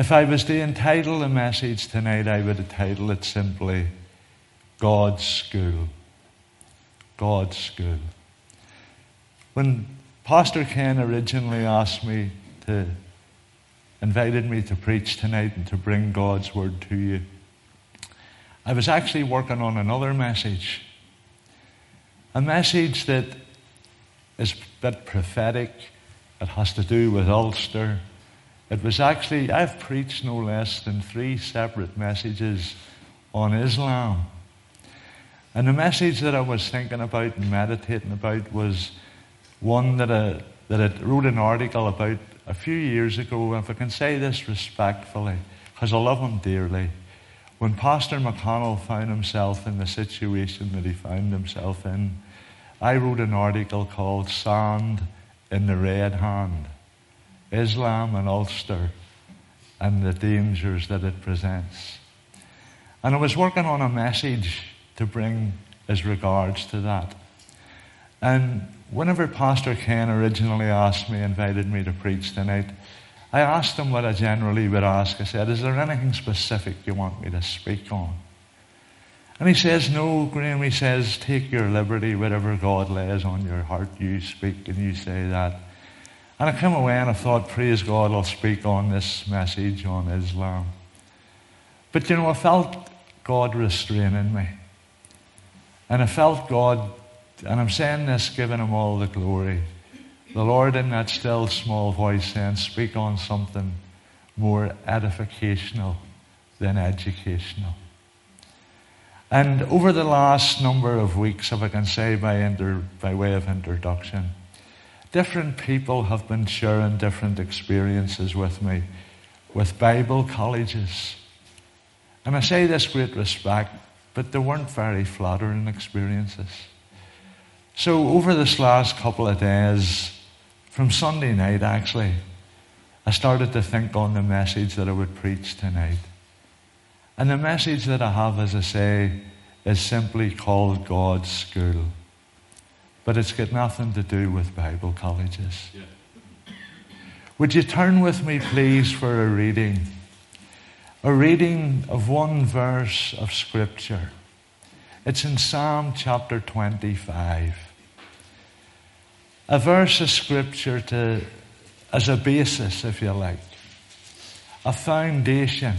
If I was to entitle the message tonight, I would entitle it simply God's School. God's School. When Pastor Ken originally asked me to, invited me to preach tonight and to bring God's Word to you, I was actually working on another message. A message that is a bit prophetic. It has to do with Ulster. It was actually, I've preached no less than three separate messages on Islam. And the message that I was thinking about and meditating about was one that I, that I wrote an article about a few years ago. If I can say this respectfully, because I love him dearly. When Pastor McConnell found himself in the situation that he found himself in, I wrote an article called Sand in the Red Hand Islam and Ulster and the dangers that it presents. And I was working on a message to bring as regards to that. And whenever Pastor Ken originally asked me, invited me to preach tonight, I asked him what I generally would ask. I said, Is there anything specific you want me to speak on? And he says, No, Graham, he says, take your liberty, whatever God lays on your heart, you speak and you say that. And I came away and I thought, praise God, I'll speak on this message on Islam. But you know, I felt God restraining me. And I felt God, and I'm saying this, giving him all the glory. The Lord in that still small voice saying, speak on something more edificational than educational. And over the last number of weeks, if I can say by, inter, by way of introduction, different people have been sharing different experiences with me with Bible colleges. And I say this with respect, but they weren't very flattering experiences. So, over this last couple of days, from Sunday night actually, I started to think on the message that I would preach tonight. And the message that I have, as I say, is simply called God's School. But it's got nothing to do with Bible colleges. Yeah. Would you turn with me, please, for a reading? A reading of one verse of Scripture. It's in Psalm chapter 25. A verse of Scripture to, as a basis, if you like, a foundation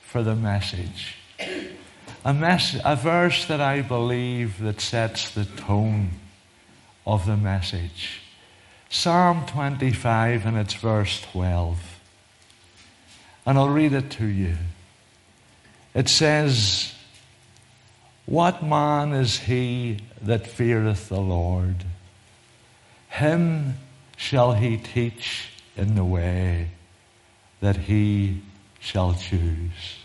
for the message. A, mess- a verse that I believe that sets the tone of the message. Psalm 25 and it's verse 12. And I'll read it to you. It says, What man is he that feareth the Lord? Him shall he teach in the way that he shall choose.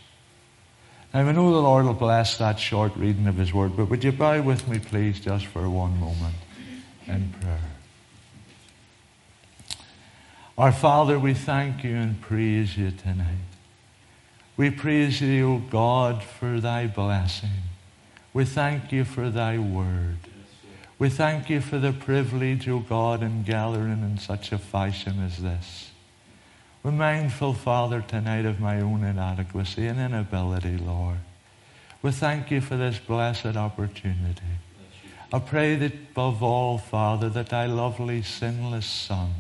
Now, I know the Lord will bless that short reading of His Word, but would you bow with me, please, just for one moment in prayer? Our Father, we thank you and praise you tonight. We praise you, O God, for thy blessing. We thank you for thy word. We thank you for the privilege, O God, in gathering in such a fashion as this. We're mindful, Father, tonight of my own inadequacy and inability, Lord. We thank you for this blessed opportunity. I pray that above all, Father, that thy lovely sinless Son,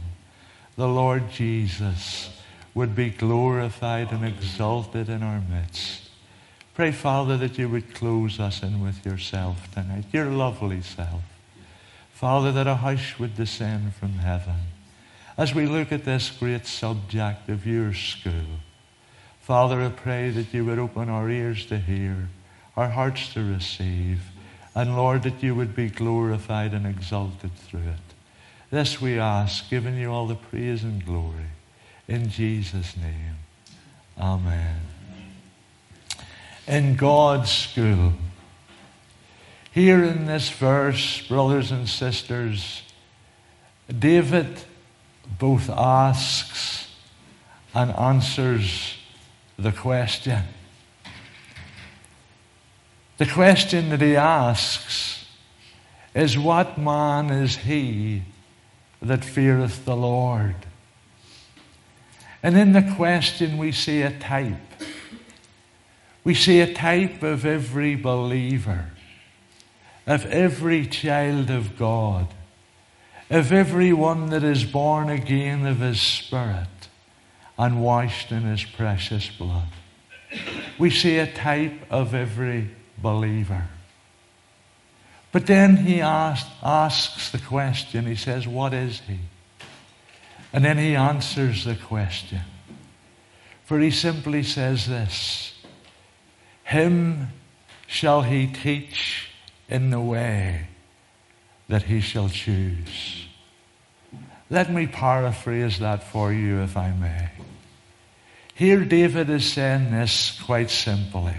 the Lord Jesus, would be glorified and exalted in our midst. Pray, Father, that you would close us in with yourself tonight, your lovely self. Father, that a hush would descend from heaven as we look at this great subject of your school. Father, I pray that you would open our ears to hear, our hearts to receive, and Lord, that you would be glorified and exalted through it. This we ask, giving you all the praise and glory. In Jesus' name, Amen. In God's school, here in this verse, brothers and sisters, David both asks and answers the question. The question that he asks is, What man is he that feareth the Lord? And in the question, we see a type. We see a type of every believer, of every child of God, of every one that is born again of His Spirit and washed in His precious blood. We see a type of every believer. But then he asked, asks the question, he says, What is he? And then he answers the question. For he simply says this Him shall he teach in the way that he shall choose. Let me paraphrase that for you, if I may. Here, David is saying this quite simply.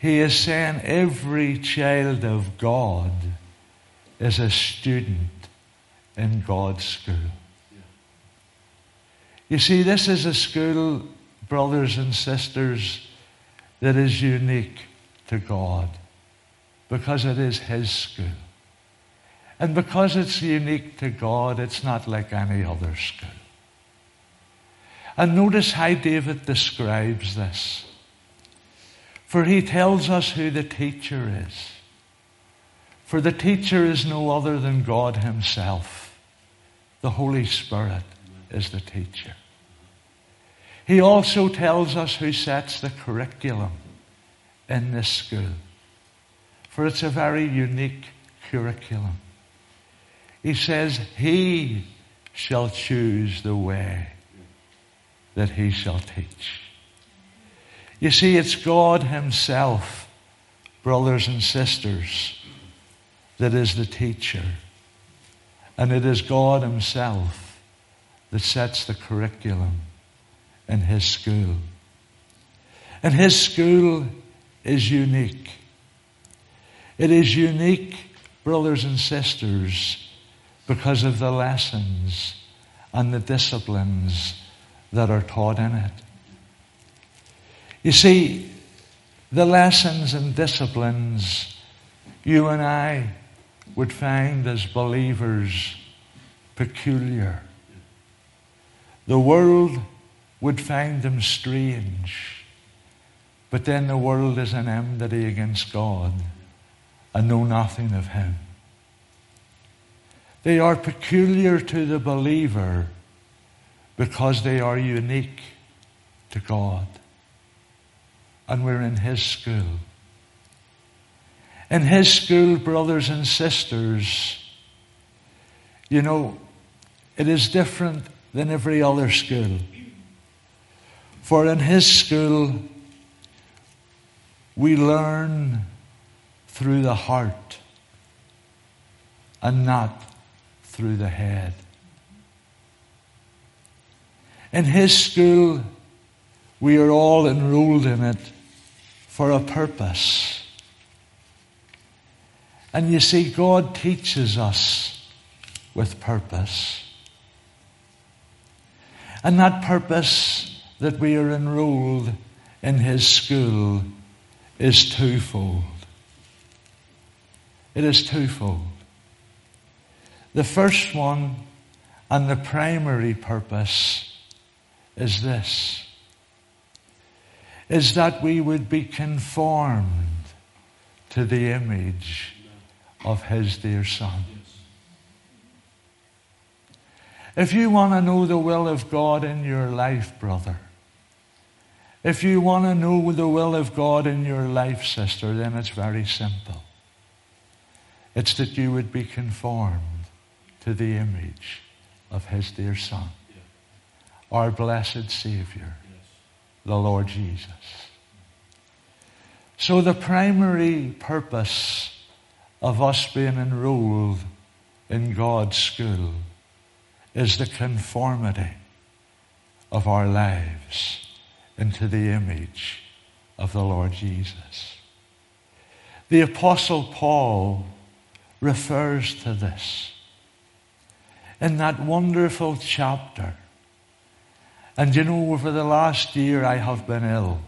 He is saying every child of God is a student in God's school. You see, this is a school, brothers and sisters, that is unique to God because it is His school. And because it's unique to God, it's not like any other school. And notice how David describes this. For he tells us who the teacher is. For the teacher is no other than God Himself. The Holy Spirit is the teacher. He also tells us who sets the curriculum in this school. For it's a very unique curriculum. He says, He shall choose the way that He shall teach. You see, it's God Himself, brothers and sisters, that is the teacher. And it is God Himself that sets the curriculum in His school. And His school is unique. It is unique, brothers and sisters, because of the lessons and the disciplines that are taught in it. You see, the lessons and disciplines you and I would find as believers peculiar. The world would find them strange. But then the world is an enmity against God and know nothing of Him. They are peculiar to the believer because they are unique to God and we're in His school. In His school, brothers and sisters, you know, it is different than every other school. For in His school, we learn through the heart and not through the head. In His school, we are all enrolled in it for a purpose. And you see, God teaches us with purpose. And that purpose that we are enrolled in His school is twofold. It is twofold. The first one and the primary purpose is this is that we would be conformed to the image of His dear Son. If you want to know the will of God in your life, brother, if you want to know the will of God in your life, sister, then it's very simple. It's that you would be conformed to the image of His dear Son, our blessed Savior the Lord Jesus. So, the primary purpose of us being enrolled in God's school is the conformity of our lives into the image of the Lord Jesus. The Apostle Paul refers to this in that wonderful chapter and you know, over the last year, I have been ill.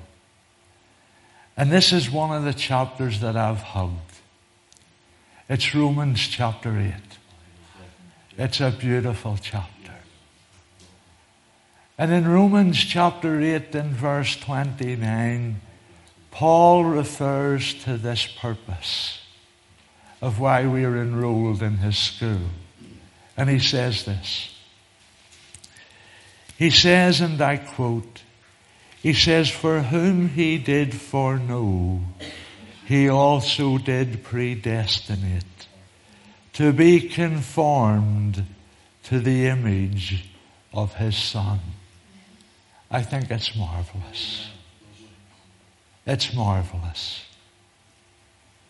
And this is one of the chapters that I've hugged. It's Romans chapter 8. It's a beautiful chapter. And in Romans chapter 8 and verse 29, Paul refers to this purpose of why we are enrolled in his school. And he says this. He says, and I quote, he says, For whom he did foreknow, he also did predestinate to be conformed to the image of his Son. I think it's marvelous. It's marvelous.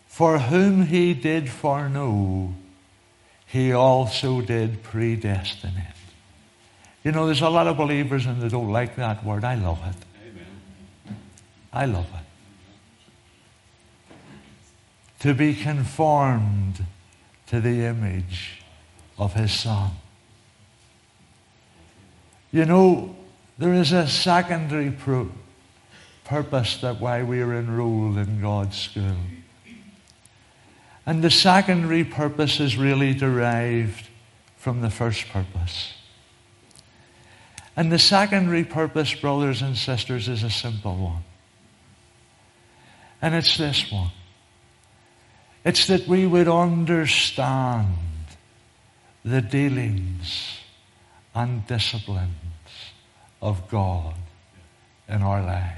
For whom he did foreknow, he also did predestinate. You know, there's a lot of believers and they don't like that word. I love it. Amen. I love it. To be conformed to the image of his son. You know, there is a secondary pro- purpose that why we are enrolled in God's school. And the secondary purpose is really derived from the first purpose. And the secondary purpose, brothers and sisters, is a simple one. And it's this one. It's that we would understand the dealings and disciplines of God in our lives.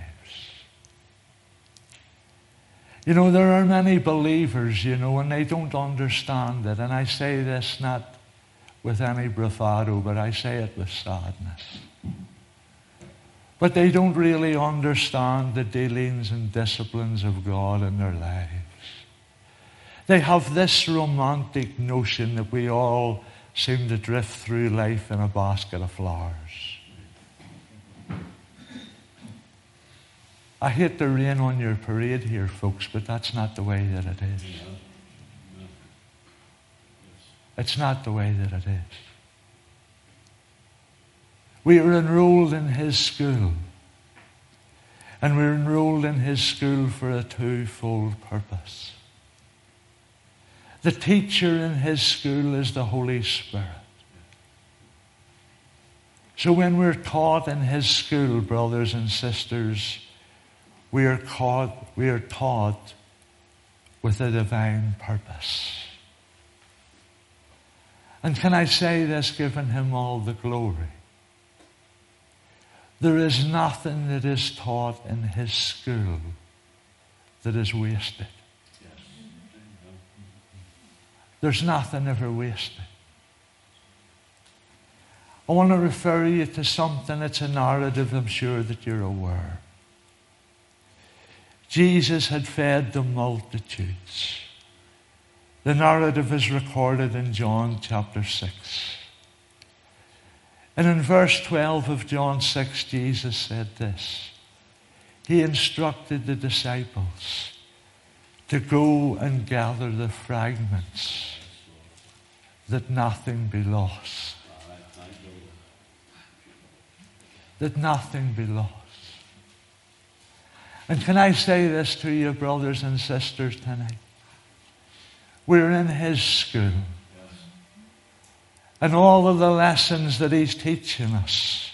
You know, there are many believers, you know, and they don't understand it. And I say this not with any bravado, but I say it with sadness. But they don't really understand the dealings and disciplines of God in their lives. They have this romantic notion that we all seem to drift through life in a basket of flowers. I hate to rain on your parade here, folks, but that's not the way that it is. It's not the way that it is. We are enrolled in his school. And we're enrolled in his school for a twofold purpose. The teacher in his school is the Holy Spirit. So when we're taught in his school, brothers and sisters, we are taught, we are taught with a divine purpose. And can I say this, giving him all the glory? There is nothing that is taught in his school that is wasted. There's nothing ever wasted. I want to refer you to something that's a narrative I'm sure that you're aware. Jesus had fed the multitudes. The narrative is recorded in John chapter 6. And in verse 12 of John 6, Jesus said this. He instructed the disciples to go and gather the fragments that nothing be lost. That nothing be lost. And can I say this to you, brothers and sisters, tonight? We're in His school. And all of the lessons that He's teaching us,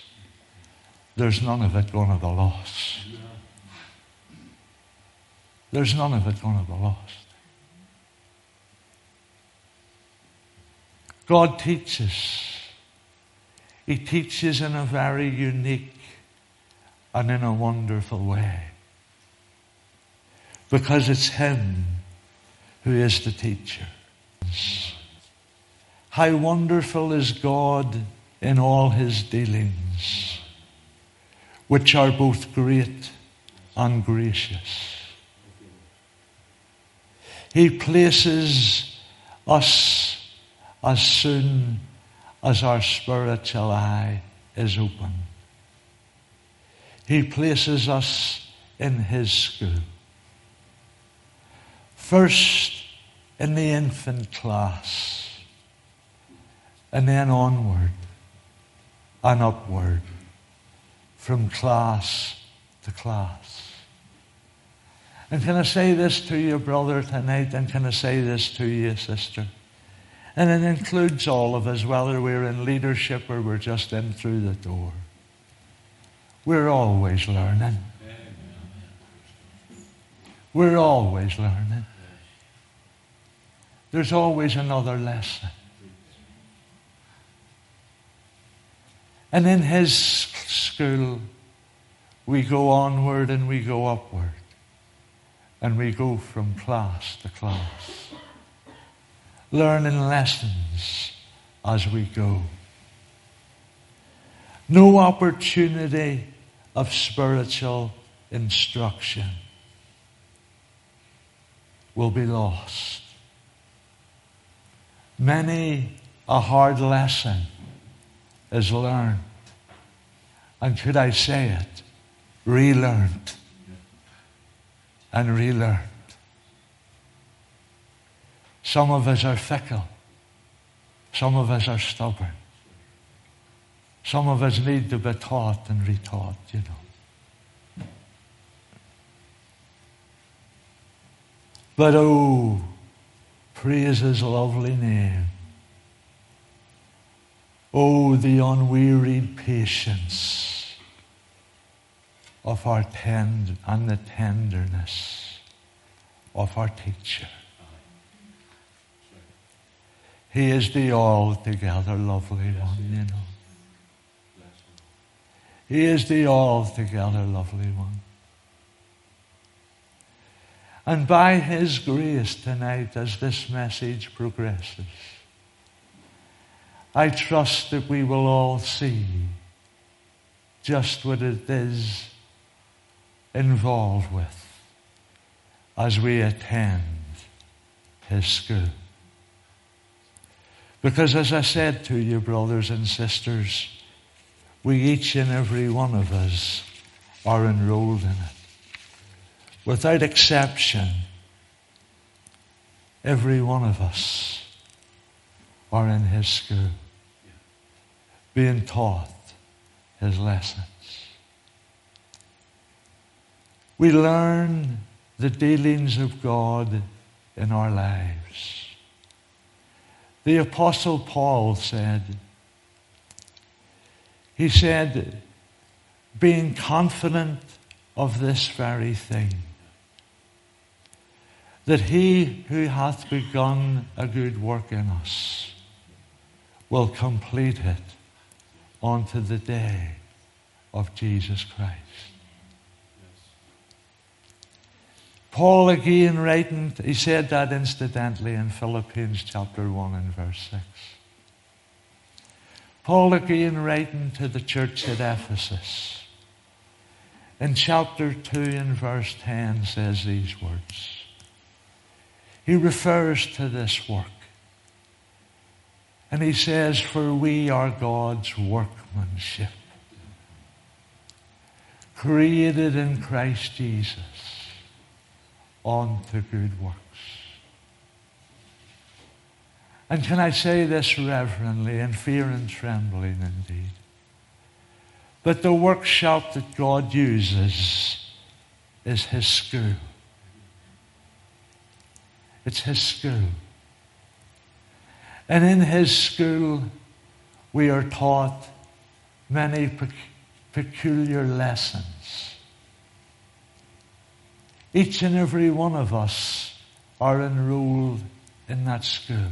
there's none of it going to be lost. There's none of it going to be lost. God teaches. He teaches in a very unique and in a wonderful way because it's Him who is the teacher. How wonderful is God in all His dealings, which are both great and gracious. He places us as soon as our spiritual eye is open. He places us in His school. First in the infant class, and then onward and upward from class to class. And can I say this to you, brother, tonight? And can I say this to you, sister? And it includes all of us, whether we're in leadership or we're just in through the door. We're always learning. We're always learning. There's always another lesson. And in his school, we go onward and we go upward. And we go from class to class, learning lessons as we go. No opportunity of spiritual instruction will be lost. Many a hard lesson is learned. And should I say it, relearned and relearned. Some of us are fickle. Some of us are stubborn. Some of us need to be taught and retaught, you know. But oh, praise his lovely name. Oh, the unwearied patience of our tend and the tenderness of our teacher. He is the altogether lovely one, you know. He is the altogether lovely one. And by His grace tonight, as this message progresses, I trust that we will all see just what it is involved with as we attend His school. Because as I said to you, brothers and sisters, we each and every one of us are enrolled in it. Without exception, every one of us are in his school, being taught his lessons. We learn the dealings of God in our lives. The Apostle Paul said, he said, being confident of this very thing, that he who hath begun a good work in us will complete it unto the day of Jesus Christ. Paul again writing, he said that incidentally in Philippians chapter 1 and verse 6. Paul again writing to the church at Ephesus in chapter 2 and verse 10 says these words. He refers to this work. And he says, For we are God's workmanship, created in Christ Jesus unto good works. And can I say this reverently, in fear and trembling indeed? But the workshop that God uses is His school. It's His school. And in His school, we are taught many peculiar lessons. Each and every one of us are enrolled in that school.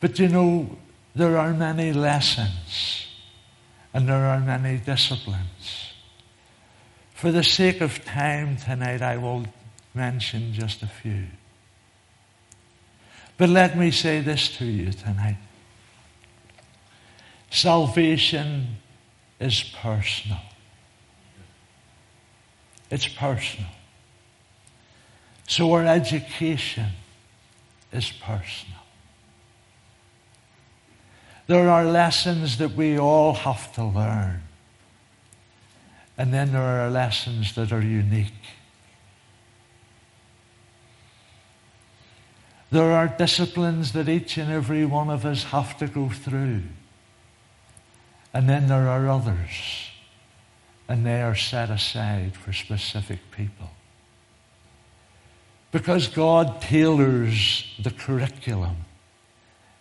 But you know, there are many lessons and there are many disciplines. For the sake of time tonight, I will mention just a few. But let me say this to you tonight salvation is personal. It's personal. So our education is personal. There are lessons that we all have to learn. And then there are lessons that are unique. There are disciplines that each and every one of us have to go through. And then there are others, and they are set aside for specific people. Because God tailors the curriculum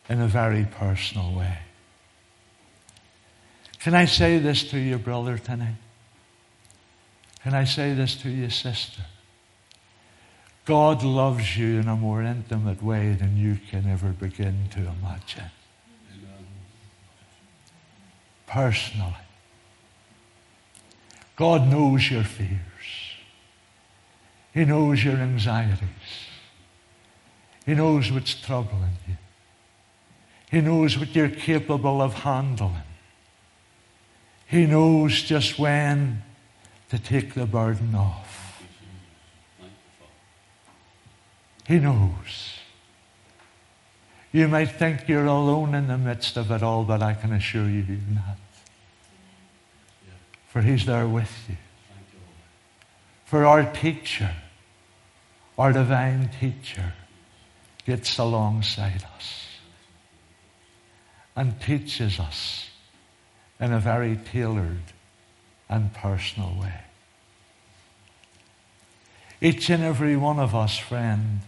in a very personal way. Can I say this to you, brother, tonight? Can I say this to you, sister? God loves you in a more intimate way than you can ever begin to imagine. Personally. God knows your fears. He knows your anxieties. He knows what's troubling you. He knows what you're capable of handling. He knows just when to take the burden off. He knows. You might think you're alone in the midst of it all, but I can assure you you're not. For He's there with you. For our teacher, our divine teacher, gets alongside us and teaches us in a very tailored and personal way. Each and every one of us, friend,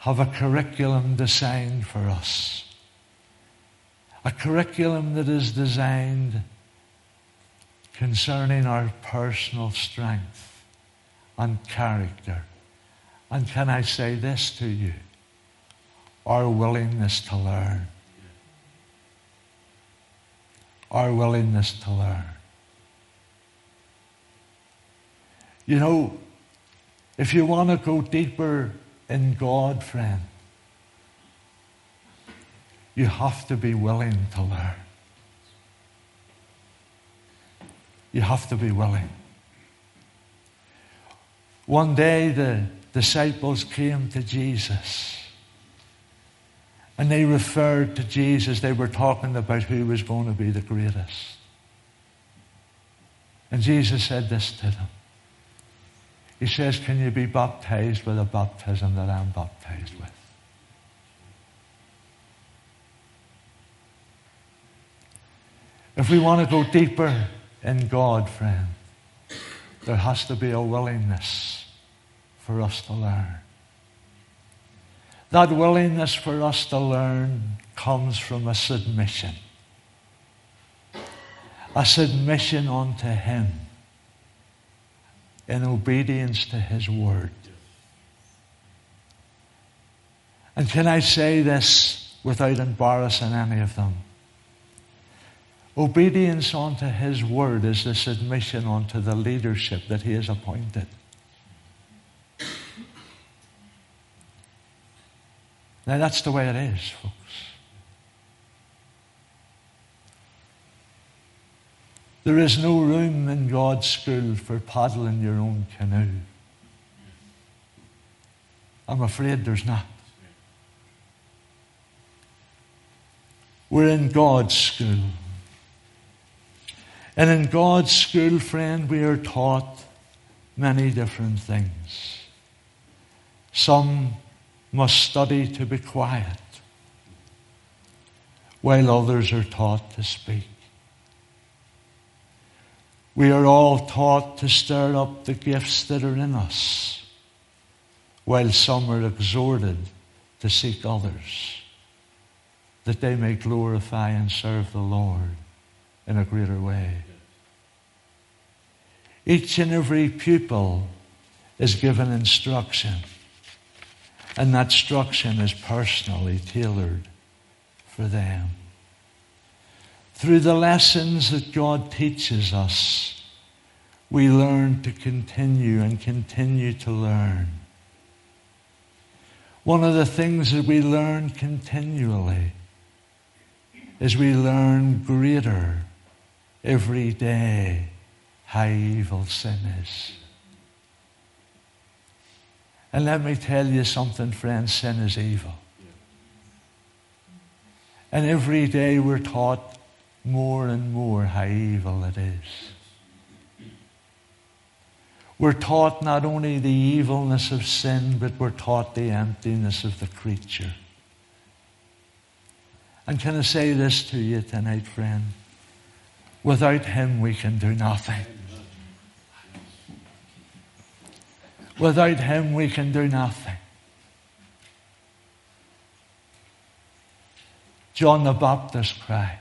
have a curriculum designed for us. A curriculum that is designed concerning our personal strength and character. And can I say this to you? Our willingness to learn. Our willingness to learn. You know, if you want to go deeper in God, friend, you have to be willing to learn. You have to be willing. One day the disciples came to Jesus and they referred to Jesus. They were talking about who was going to be the greatest. And Jesus said this to them. He says, Can you be baptized with the baptism that I'm baptized with? If we want to go deeper in God, friend, there has to be a willingness for us to learn. That willingness for us to learn comes from a submission. A submission unto Him in obedience to His Word. And can I say this without embarrassing any of them? Obedience unto His word is the submission unto the leadership that He has appointed. Now, that's the way it is, folks. There is no room in God's school for paddling your own canoe. I'm afraid there's not. We're in God's school. And in God's school, friend, we are taught many different things. Some must study to be quiet, while others are taught to speak. We are all taught to stir up the gifts that are in us, while some are exhorted to seek others, that they may glorify and serve the Lord in a greater way. Each and every pupil is given instruction, and that instruction is personally tailored for them. Through the lessons that God teaches us, we learn to continue and continue to learn. One of the things that we learn continually is we learn greater every day how evil sin is. And let me tell you something, friends sin is evil. And every day we're taught more and more how evil it is. We're taught not only the evilness of sin, but we're taught the emptiness of the creature. And can I say this to you tonight, friend? Without Him, we can do nothing. Without Him, we can do nothing. John the Baptist cried,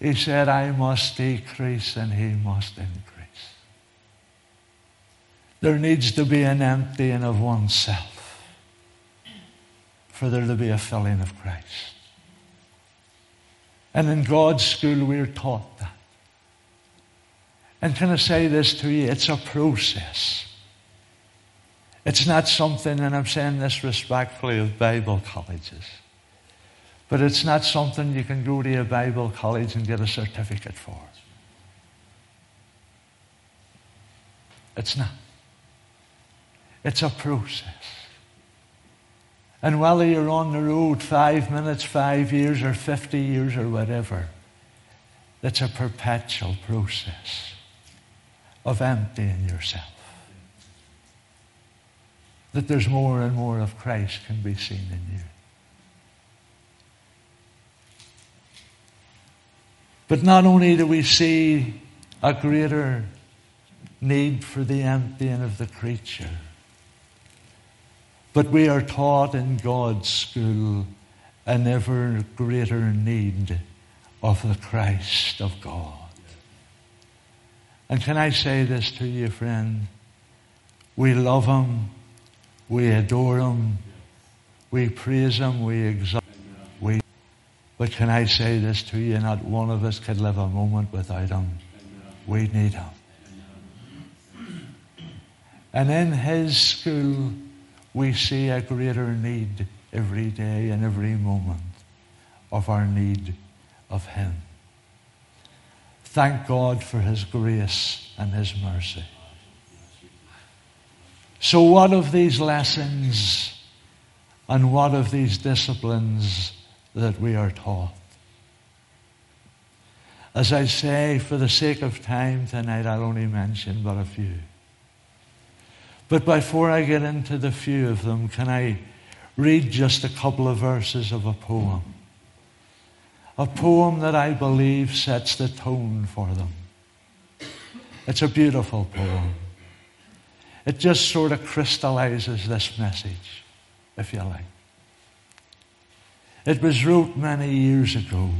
He said, I must decrease and he must increase. There needs to be an emptying of oneself for there to be a filling of Christ. And in God's school, we're taught that. And can I say this to you? It's a process. It's not something, and I'm saying this respectfully of Bible colleges, but it's not something you can go to a Bible college and get a certificate for. It's not. It's a process. And whether you're on the road five minutes, five years, or 50 years, or whatever, it's a perpetual process of emptying yourself. That there's more and more of Christ can be seen in you. But not only do we see a greater need for the emptying of the creature, but we are taught in God's school an ever greater need of the Christ of God. And can I say this to you, friend? We love Him. We adore Him. We praise Him. We exalt we, But can I say this to you? Not one of us could live a moment without Him. We need Him. And in His school, we see a greater need every day and every moment of our need of Him. Thank God for His grace and His mercy. So, what of these lessons and what of these disciplines that we are taught? As I say, for the sake of time tonight, I'll only mention but a few. But before I get into the few of them, can I read just a couple of verses of a poem? A poem that I believe sets the tone for them. It's a beautiful poem. It just sort of crystallizes this message, if you like. It was wrote many years ago,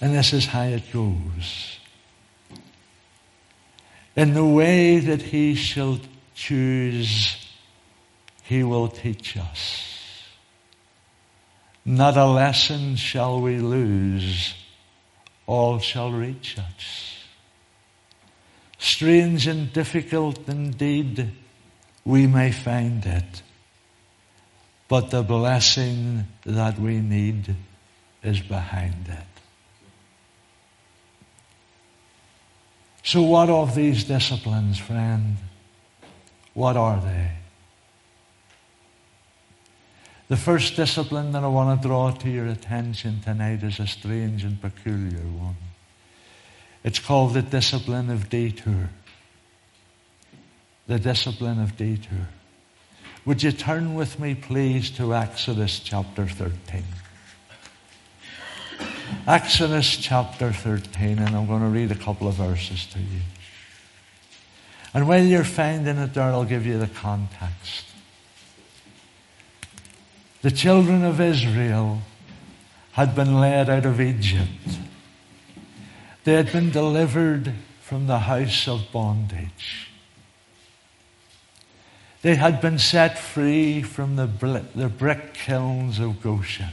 and this is how it goes. In the way that he shall choose, He will teach us. Not a lesson shall we lose, all shall reach us. Strange and difficult indeed, we may find it, but the blessing that we need is behind it. So, what of these disciplines, friend? What are they? The first discipline that I want to draw to your attention tonight is a strange and peculiar one. It's called the discipline of detour. The discipline of detour. Would you turn with me, please, to Exodus chapter 13? Exodus chapter 13, and I'm going to read a couple of verses to you. And while you're finding it there, I'll give you the context. The children of Israel had been led out of Egypt. They had been delivered from the house of bondage. They had been set free from the, the brick kilns of Goshen.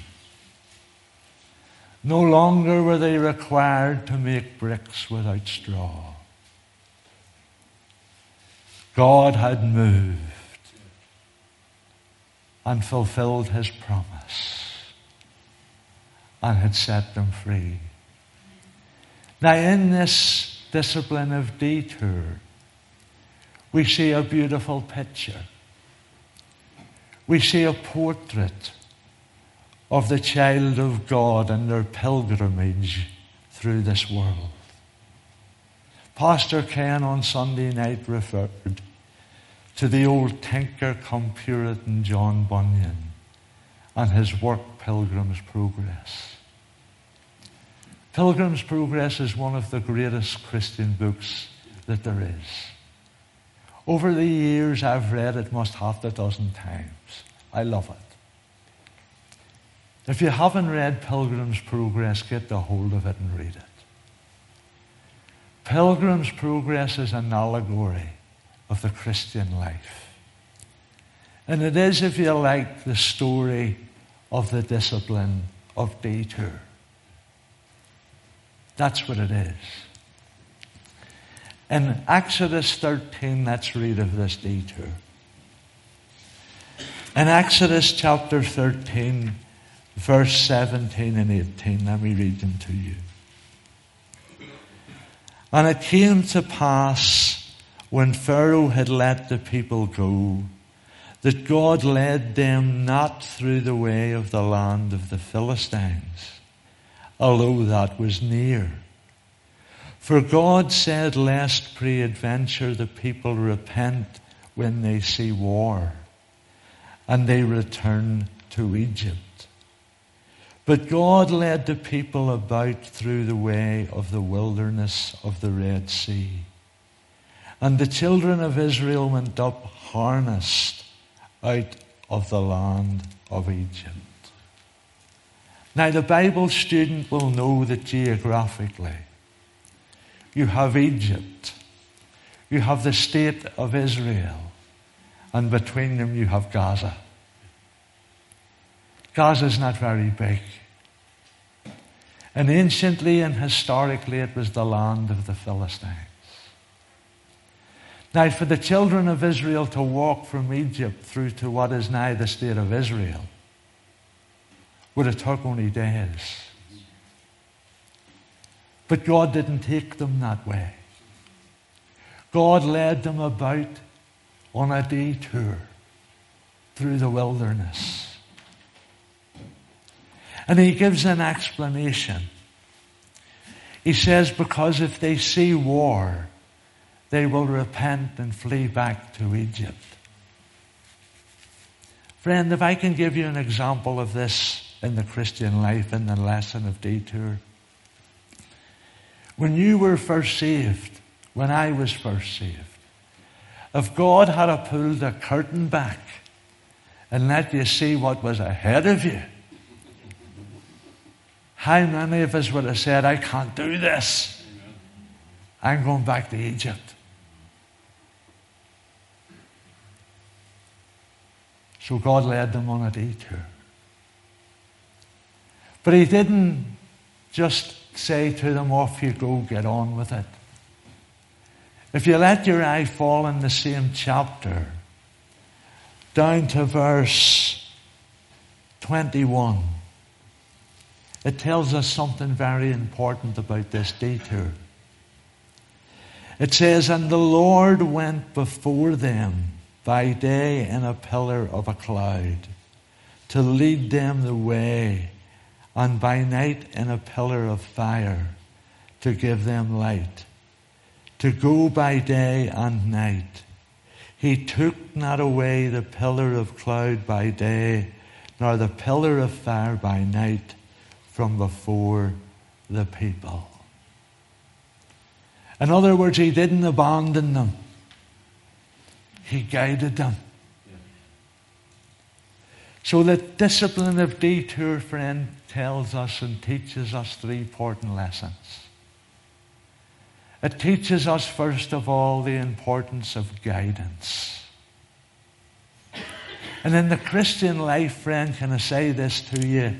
No longer were they required to make bricks without straw. God had moved and fulfilled his promise and had set them free. Now, in this discipline of detour, we see a beautiful picture. We see a portrait of the child of God and their pilgrimage through this world. Pastor Ken on Sunday night referred to the old tinker come Puritan John Bunyan and his work Pilgrim's Progress. Pilgrim's Progress is one of the greatest Christian books that there is. Over the years, I've read it most half a dozen times. I love it. If you haven't read Pilgrim's Progress, get a hold of it and read it. Pilgrim's Progress is an allegory of the Christian life. And it is, if you like, the story of the discipline of detour. That's what it is. In Exodus 13, let's read of this detour. In Exodus chapter 13, verse 17 and 18, let me read them to you. And it came to pass when Pharaoh had let the people go that God led them not through the way of the land of the Philistines, although that was near. For God said, Lest peradventure the people repent when they see war, and they return to Egypt. But God led the people about through the way of the wilderness of the Red Sea. And the children of Israel went up harnessed out of the land of Egypt. Now, the Bible student will know that geographically, you have Egypt, you have the state of Israel, and between them you have Gaza. Gaza is not very big. And anciently and historically, it was the land of the Philistines. Now, for the children of Israel to walk from Egypt through to what is now the state of Israel would have took only days. But God didn't take them that way. God led them about on a detour through the wilderness. And he gives an explanation. He says, because if they see war, they will repent and flee back to Egypt. Friend, if I can give you an example of this in the Christian life in the lesson of detour. When you were first saved, when I was first saved, if God had pulled the curtain back and let you see what was ahead of you, how many of us would have said, I can't do this? I'm going back to Egypt. So God led them on a detour. But He didn't just say to them, Off you go, get on with it. If you let your eye fall in the same chapter, down to verse 21, it tells us something very important about this detour. It says, And the Lord went before them by day in a pillar of a cloud to lead them the way, and by night in a pillar of fire to give them light. To go by day and night. He took not away the pillar of cloud by day, nor the pillar of fire by night from before the people. In other words, he didn't abandon them. He guided them. So the discipline of detour, friend, tells us and teaches us three important lessons. It teaches us, first of all, the importance of guidance. And in the Christian life, friend, can I say this to you?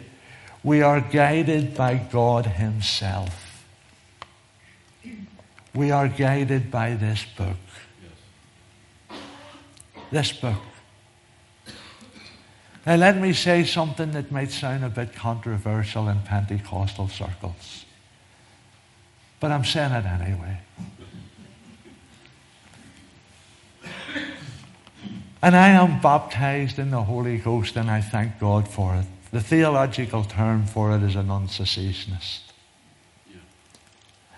We are guided by God Himself. We are guided by this book. This book. Now, let me say something that might sound a bit controversial in Pentecostal circles. But I'm saying it anyway. And I am baptized in the Holy Ghost, and I thank God for it. The theological term for it is a non-cessationist.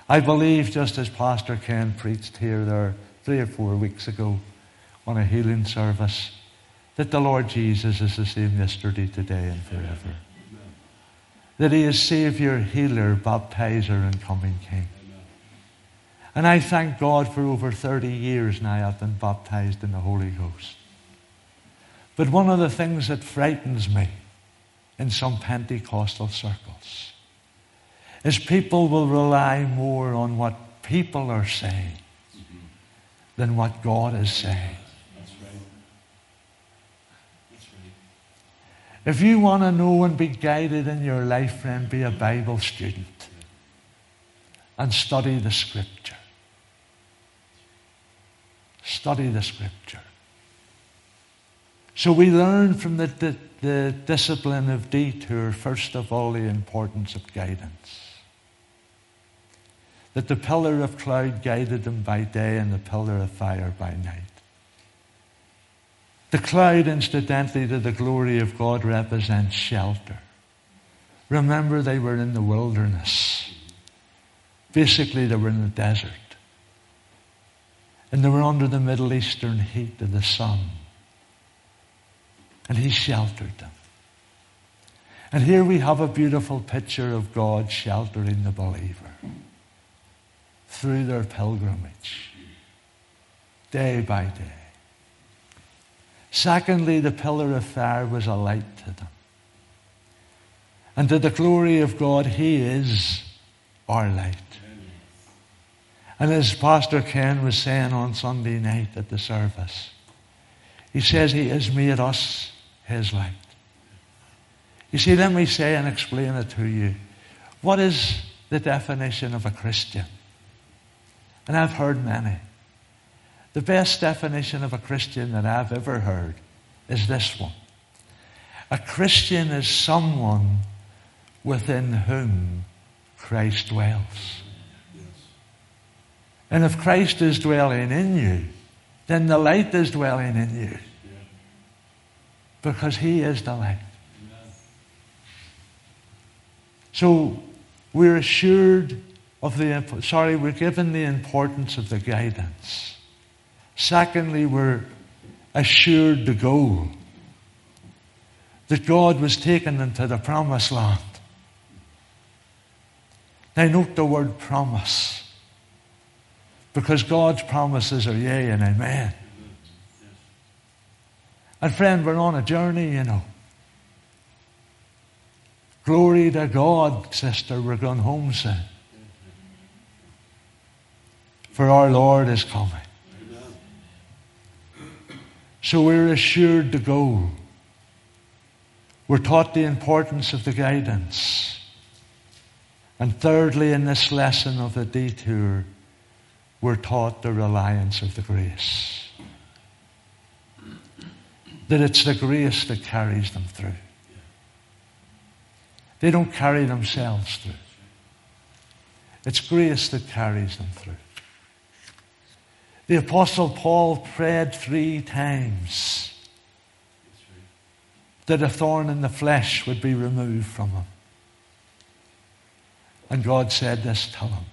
I believe, just as Pastor Ken preached here there three or four weeks ago on a healing service, that the Lord Jesus is the same yesterday, today, and forever. That He is Savior, Healer, Baptizer, and Coming King. And I thank God for over 30 years now I've been baptized in the Holy Ghost. But one of the things that frightens me in some Pentecostal circles is people will rely more on what people are saying than what God is saying. If you want to know and be guided in your life, friend, be a Bible student and study the Scripture. Study the Scripture. So we learn from the, the, the discipline of detour, first of all, the importance of guidance. That the pillar of cloud guided them by day and the pillar of fire by night. The cloud, incidentally, to the glory of God, represents shelter. Remember, they were in the wilderness. Basically, they were in the desert. And they were under the Middle Eastern heat of the sun. And He sheltered them. And here we have a beautiful picture of God sheltering the believer through their pilgrimage, day by day. Secondly, the pillar of fire was a light to them. And to the glory of God, He is our light. And as Pastor Ken was saying on Sunday night at the service, he says He has made us His light. You see, let me say and explain it to you. What is the definition of a Christian? And I've heard many. The best definition of a Christian that I've ever heard is this one A Christian is someone within whom Christ dwells. And if Christ is dwelling in you, then the light is dwelling in you. Because He is the light. So we're assured of the, sorry, we're given the importance of the guidance. Secondly, we're assured the goal that God was taking them to the promised land. Now, note the word promise because God's promises are yea and amen. And, friend, we're on a journey, you know. Glory to God, sister, we're going home soon. For our Lord is coming. So we're assured the goal. We're taught the importance of the guidance. And thirdly, in this lesson of the detour, we're taught the reliance of the grace. That it's the grace that carries them through. They don't carry themselves through. It's grace that carries them through. The Apostle Paul prayed three times that a thorn in the flesh would be removed from him. And God said this to him.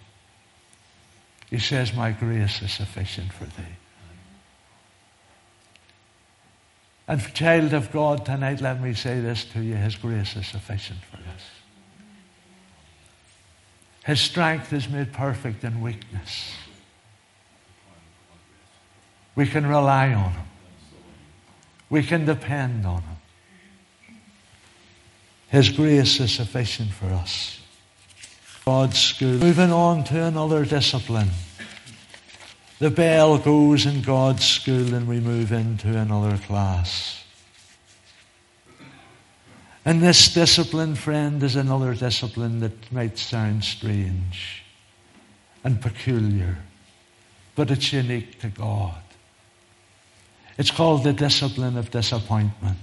He says, My grace is sufficient for thee. And child of God, tonight let me say this to you His grace is sufficient for us. His strength is made perfect in weakness. We can rely on Him. We can depend on Him. His grace is sufficient for us. God's school. Moving on to another discipline. The bell goes in God's school and we move into another class. And this discipline, friend, is another discipline that might sound strange and peculiar, but it's unique to God. It's called the discipline of disappointment.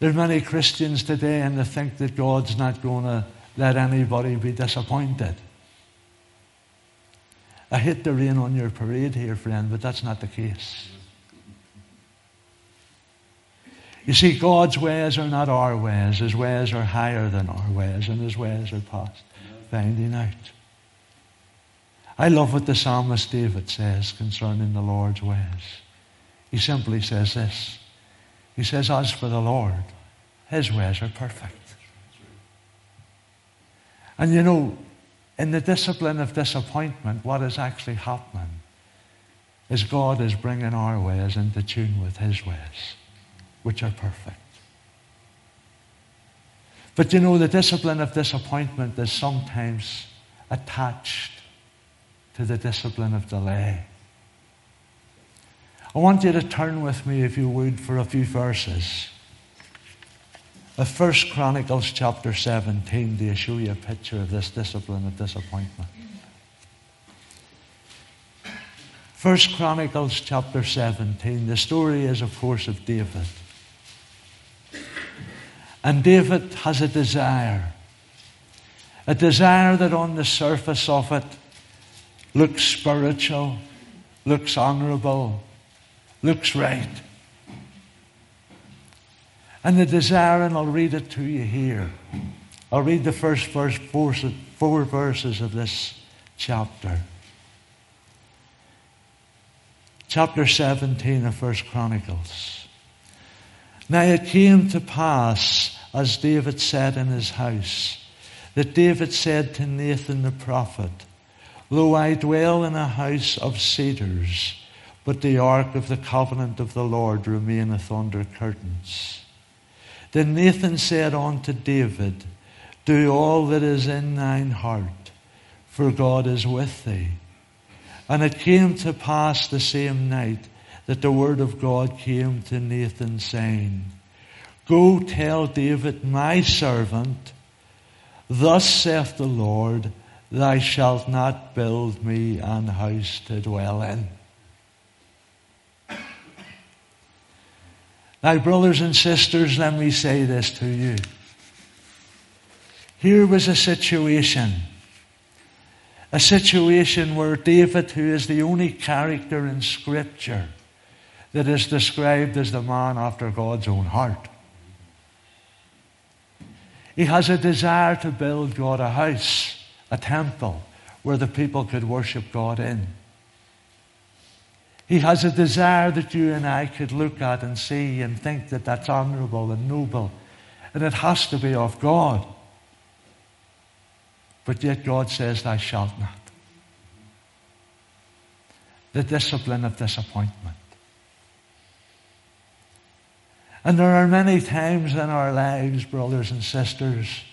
There are many Christians today and they think that God's not going to let anybody be disappointed. I hate the rain on your parade here, friend, but that's not the case. You see, God's ways are not our ways. His ways are higher than our ways, and His ways are past finding out. I love what the psalmist David says concerning the Lord's ways. He simply says this. He says, As for the Lord, his ways are perfect. And you know, in the discipline of disappointment, what is actually happening is God is bringing our ways into tune with his ways, which are perfect. But you know, the discipline of disappointment is sometimes attached to the discipline of delay. I want you to turn with me, if you would, for a few verses. Of First Chronicles chapter 17 to show you a picture of this discipline of disappointment. First Chronicles chapter 17. The story is, of course, of David. And David has a desire. A desire that on the surface of it looks spiritual, looks honorable, looks right. And the desire, and I'll read it to you here. I'll read the first verse, four, four verses of this chapter. Chapter 17 of First Chronicles. Now it came to pass, as David said in his house, that David said to Nathan the prophet, Lo, I dwell in a house of cedars but the ark of the covenant of the Lord remaineth under curtains. Then Nathan said unto David, Do all that is in thine heart, for God is with thee. And it came to pass the same night that the word of God came to Nathan, saying, Go tell David, my servant, Thus saith the Lord, Thou shalt not build me an house to dwell in. Now, brothers and sisters, let me say this to you. Here was a situation, a situation where David, who is the only character in Scripture that is described as the man after God's own heart, he has a desire to build God a house, a temple, where the people could worship God in. He has a desire that you and I could look at and see and think that that's honorable and noble. And it has to be of God. But yet God says, Thou shalt not. The discipline of disappointment. And there are many times in our lives, brothers and sisters,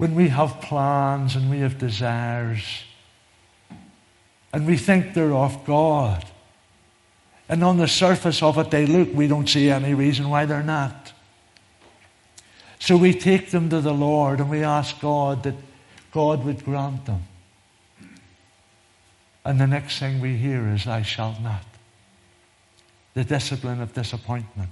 when we have plans and we have desires and we think they're of God. And on the surface of it, they look, we don't see any reason why they're not. So we take them to the Lord and we ask God that God would grant them. And the next thing we hear is, I shall not. The discipline of disappointment.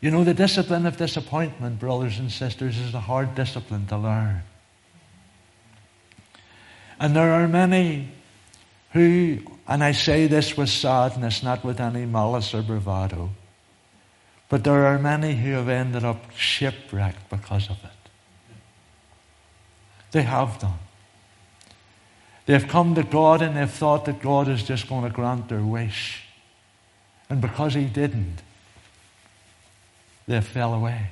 You know, the discipline of disappointment, brothers and sisters, is a hard discipline to learn. And there are many who, and I say this with sadness, not with any malice or bravado, but there are many who have ended up shipwrecked because of it. They have done. They've come to God and they've thought that God is just going to grant their wish. And because He didn't, they fell away.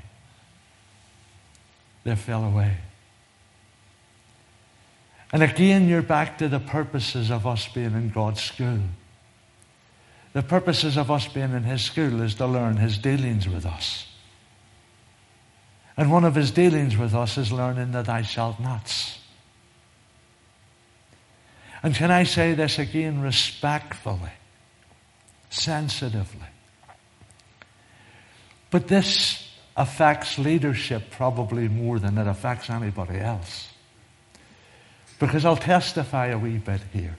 They fell away. And again, you're back to the purposes of us being in God's school. The purposes of us being in His school is to learn His dealings with us. And one of His dealings with us is learning that I shalt nots. And can I say this again respectfully, sensitively? But this affects leadership probably more than it affects anybody else. Because I'll testify a wee bit here.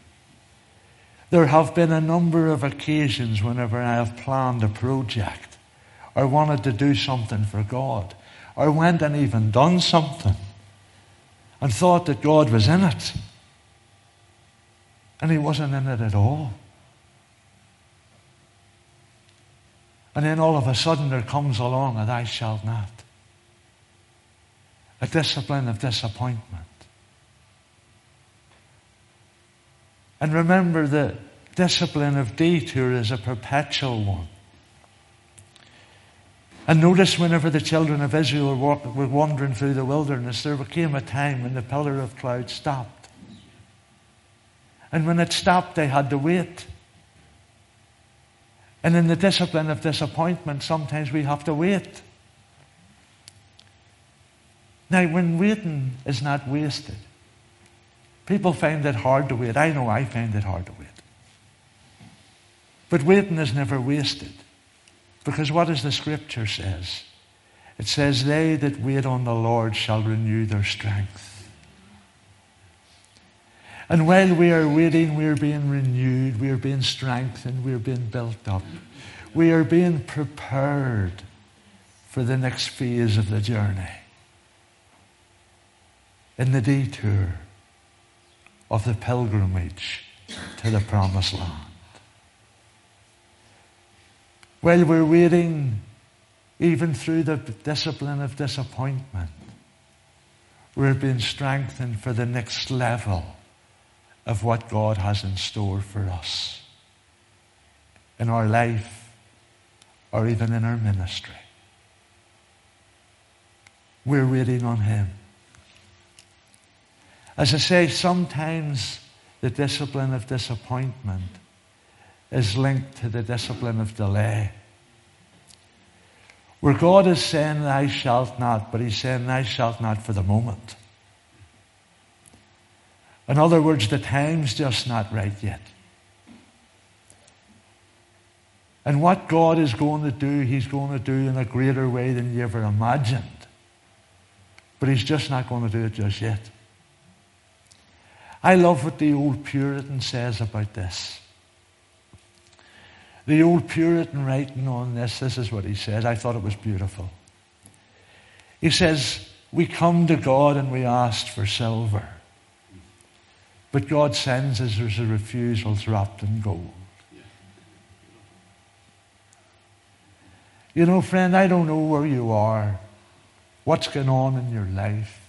There have been a number of occasions whenever I have planned a project or wanted to do something for God or went and even done something and thought that God was in it. And He wasn't in it at all. And then all of a sudden there comes along a thou shalt not. A discipline of disappointment. And remember, the discipline of detour is a perpetual one. And notice whenever the children of Israel were wandering through the wilderness, there came a time when the pillar of cloud stopped. And when it stopped, they had to wait. And in the discipline of disappointment, sometimes we have to wait. Now, when waiting is not wasted, people find it hard to wait. I know I find it hard to wait. But waiting is never wasted. Because what does the scripture says? It says, They that wait on the Lord shall renew their strength. And while we are waiting, we are being renewed, we are being strengthened, we are being built up. We are being prepared for the next phase of the journey. In the detour of the pilgrimage to the promised land. While we're waiting, even through the discipline of disappointment, we're being strengthened for the next level of what God has in store for us in our life or even in our ministry. We're waiting on Him. As I say, sometimes the discipline of disappointment is linked to the discipline of delay. Where God is saying, Thou shalt not, but He's saying, Thou shalt not for the moment. In other words, the time's just not right yet. And what God is going to do, He's going to do in a greater way than you ever imagined. But He's just not going to do it just yet. I love what the old Puritan says about this. The old Puritan writing on this, this is what he says. I thought it was beautiful. He says, We come to God and we ask for silver. But God sends us as a refusal wrapped in gold. You know, friend, I don't know where you are, what's going on in your life.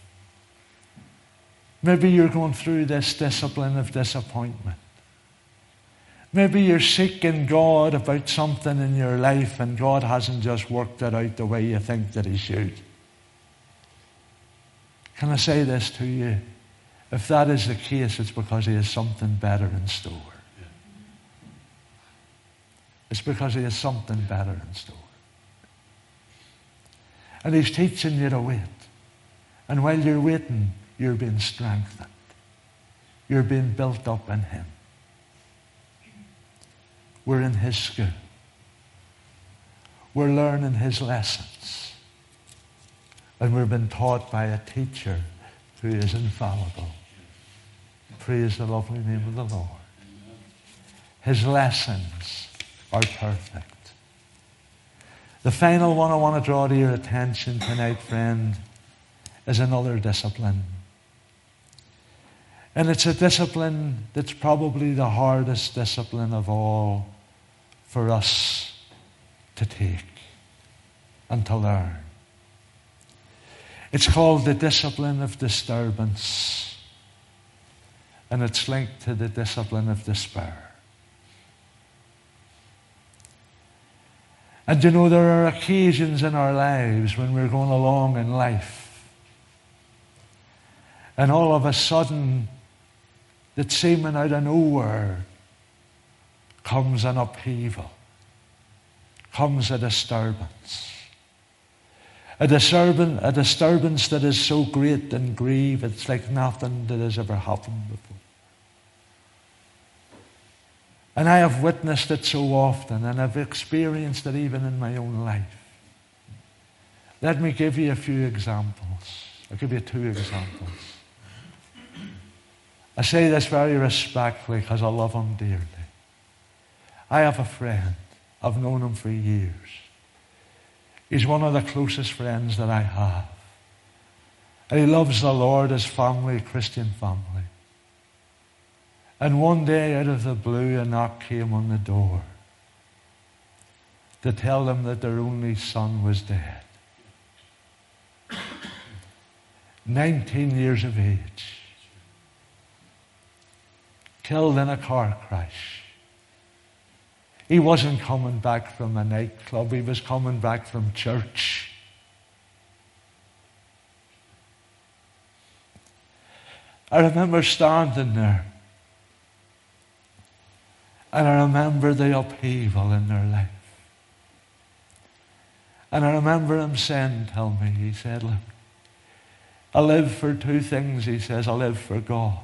Maybe you're going through this discipline of disappointment. Maybe you're seeking God about something in your life and God hasn't just worked it out the way you think that He should. Can I say this to you? If that is the case, it's because He has something better in store. It's because He has something better in store. And He's teaching you to wait. And while you're waiting, you're being strengthened. You're being built up in Him. We're in His school. We're learning His lessons. And we're being taught by a teacher who is infallible. Praise the lovely name of the Lord. His lessons are perfect. The final one I want to draw to your attention tonight, friend, is another discipline. And it's a discipline that's probably the hardest discipline of all for us to take and to learn. It's called the discipline of disturbance, and it's linked to the discipline of despair. And you know, there are occasions in our lives when we're going along in life, and all of a sudden, that seeming out of nowhere comes an upheaval, comes a disturbance. A disturbance, a disturbance that is so great and grave, it's like nothing that has ever happened before. And I have witnessed it so often, and I've experienced it even in my own life. Let me give you a few examples. I'll give you two examples. I say this very respectfully because I love him dearly. I have a friend. I've known him for years. He's one of the closest friends that I have. And he loves the Lord, his family, Christian family. And one day, out of the blue, a knock came on the door to tell them that their only son was dead. 19 years of age. Killed in a car crash. He wasn't coming back from a nightclub, he was coming back from church. I remember standing there. And I remember the upheaval in their life. And I remember him saying, Tell me, he said, Look, I live for two things, he says. I live for God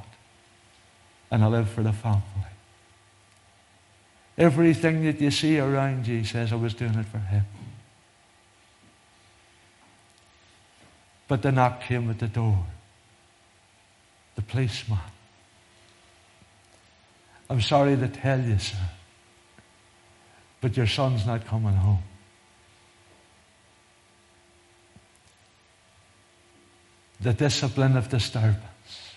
and I live for the family. Everything that you see around you, says, I was doing it for him. But the knock came at the door. The policeman. I'm sorry to tell you, sir, but your son's not coming home. The discipline of disturbance,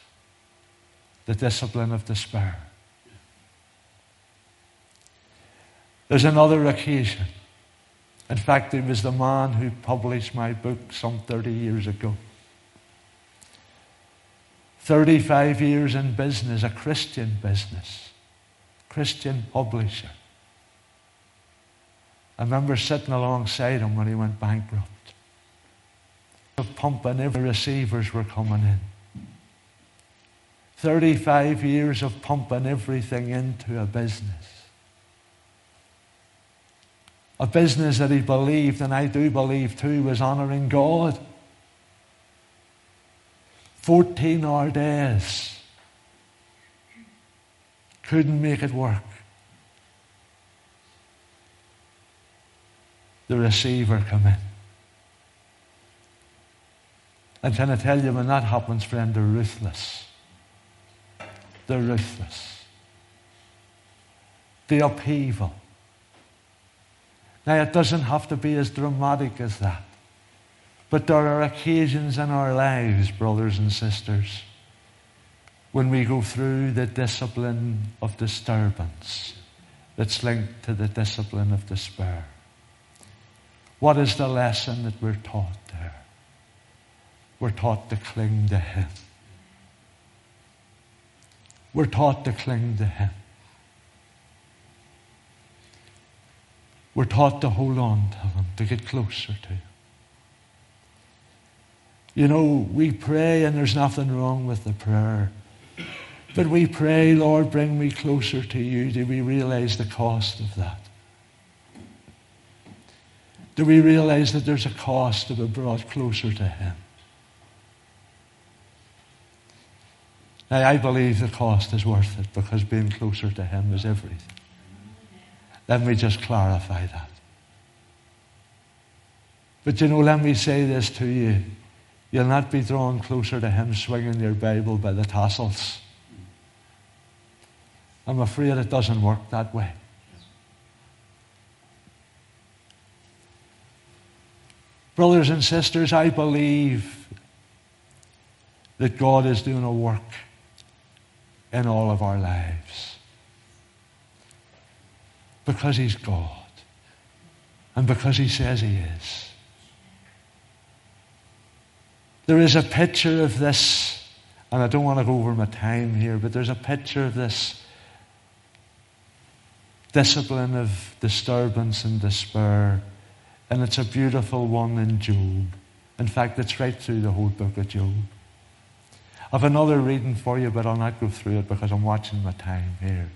the discipline of despair. There's another occasion. In fact, it was the man who published my book some 30 years ago. 35 years in business, a Christian business, Christian publisher. I remember sitting alongside him when he went bankrupt. Pumping every receivers were coming in. 35 years of pumping everything into a business a business that he believed, and I do believe too, was honoring God. 14 hour days. Couldn't make it work. The receiver come in. And can I tell you, when that happens, friend, they're ruthless. They're ruthless. The upheaval now, it doesn't have to be as dramatic as that. But there are occasions in our lives, brothers and sisters, when we go through the discipline of disturbance that's linked to the discipline of despair. What is the lesson that we're taught there? We're taught to cling to Him. We're taught to cling to Him. We're taught to hold on to Him, to get closer to Him. You know, we pray and there's nothing wrong with the prayer. But we pray, Lord, bring me closer to you. Do we realize the cost of that? Do we realize that there's a cost to be brought closer to Him? Now, I believe the cost is worth it because being closer to Him is everything. Let me just clarify that. But you know, let me say this to you. You'll not be drawn closer to Him swinging your Bible by the tassels. I'm afraid it doesn't work that way. Brothers and sisters, I believe that God is doing a work in all of our lives because He's God and because He says He is. There is a picture of this, and I don't want to go over my time here, but there's a picture of this discipline of disturbance and despair, and it's a beautiful one in Job. In fact, it's right through the whole book of Job. I've another reading for you, but I'll not go through it because I'm watching my time here.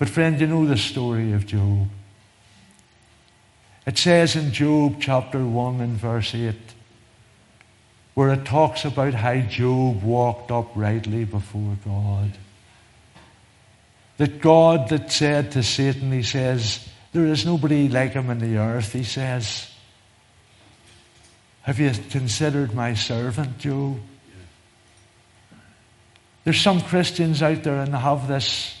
But, friend, you know the story of Job. It says in Job chapter 1 and verse 8, where it talks about how Job walked uprightly before God. That God that said to Satan, he says, There is nobody like him in the earth, he says. Have you considered my servant, Job? There's some Christians out there and have this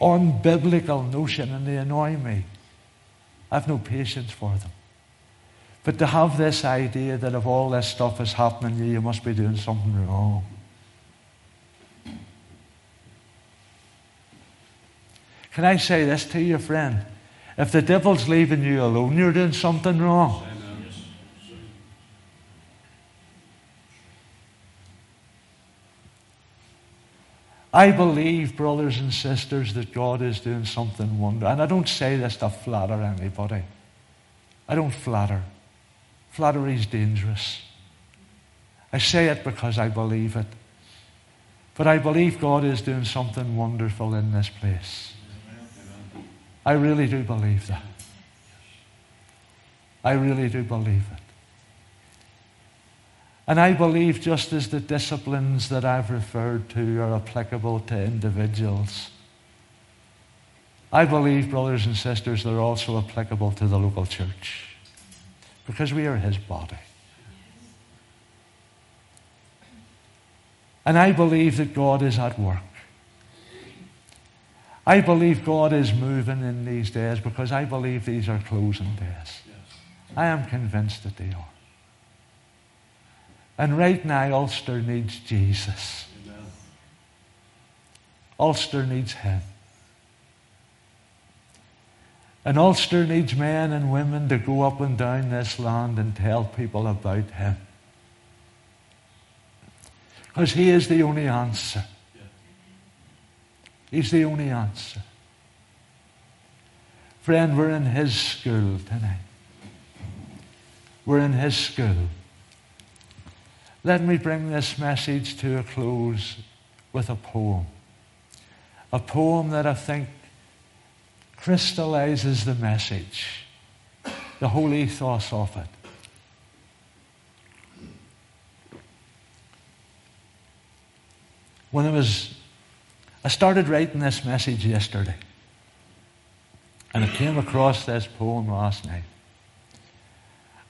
unbiblical notion and they annoy me. I have no patience for them. But to have this idea that if all this stuff is happening to you, you must be doing something wrong. Can I say this to you, friend? If the devil's leaving you alone, you're doing something wrong. I believe, brothers and sisters, that God is doing something wonderful. And I don't say this to flatter anybody. I don't flatter. Flattery is dangerous. I say it because I believe it. But I believe God is doing something wonderful in this place. I really do believe that. I really do believe it. And I believe just as the disciplines that I've referred to are applicable to individuals, I believe, brothers and sisters, they're also applicable to the local church because we are His body. And I believe that God is at work. I believe God is moving in these days because I believe these are closing days. I am convinced that they are. And right now, Ulster needs Jesus. Amen. Ulster needs Him. And Ulster needs men and women to go up and down this land and tell people about Him. Because He is the only answer. He's the only answer. Friend, we're in His school tonight. We're in His school. Let me bring this message to a close with a poem. A poem that I think crystallizes the message, the whole ethos of it. When I was, I started writing this message yesterday, and I came across this poem last night,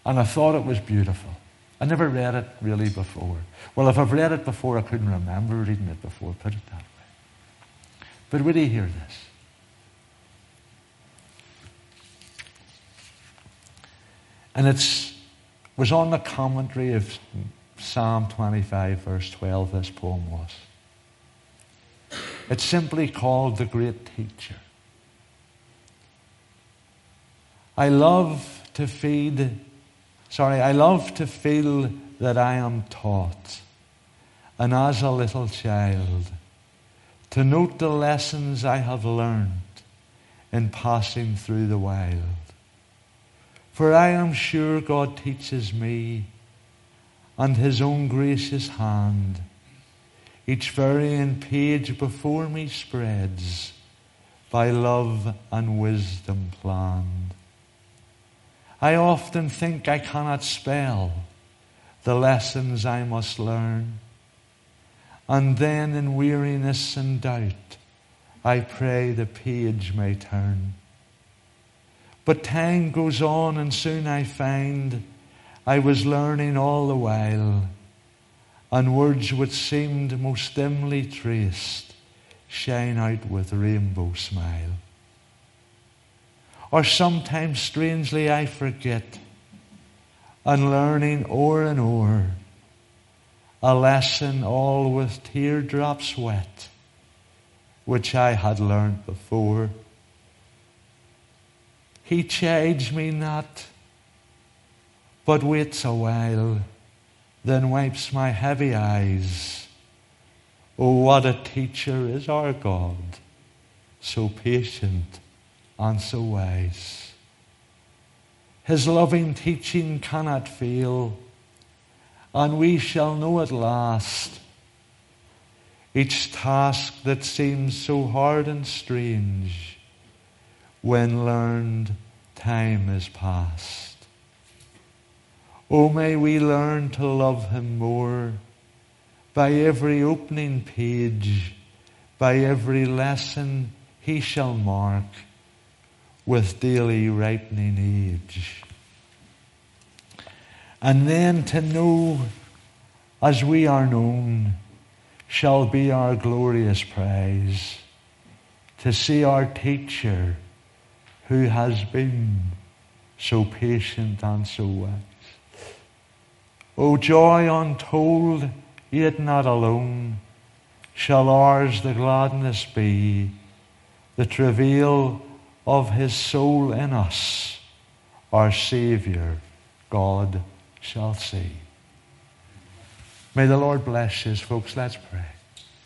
and I thought it was beautiful. I never read it really before. Well, if I've read it before, I couldn't remember reading it before, put it that way. But would you hear this? And it was on the commentary of Psalm 25, verse 12, this poem was. It's simply called The Great Teacher. I love to feed Sorry, I love to feel that I am taught, and as a little child, to note the lessons I have learned in passing through the wild. For I am sure God teaches me, and His own gracious hand each varying page before me spreads by love and wisdom planned. I often think I cannot spell the lessons I must learn. And then in weariness and doubt, I pray the page may turn. But time goes on, and soon I find I was learning all the while, and words which seemed most dimly traced shine out with rainbow smile. Or sometimes, strangely, I forget, unlearning o'er and o'er a lesson all with teardrops wet, which I had learnt before. He chides me not, but waits a while, then wipes my heavy eyes. Oh, what a teacher is our God, so patient so wise. His loving teaching cannot fail, and we shall know at last each task that seems so hard and strange when learned time is past. Oh, may we learn to love him more by every opening page, by every lesson he shall mark with daily ripening age. And then to know as we are known shall be our glorious prize to see our teacher who has been so patient and so wise. O joy untold, yet not alone, shall ours the gladness be, the travail of his soul in us, our Savior, God shall see. May the Lord bless you, folks. Let's pray.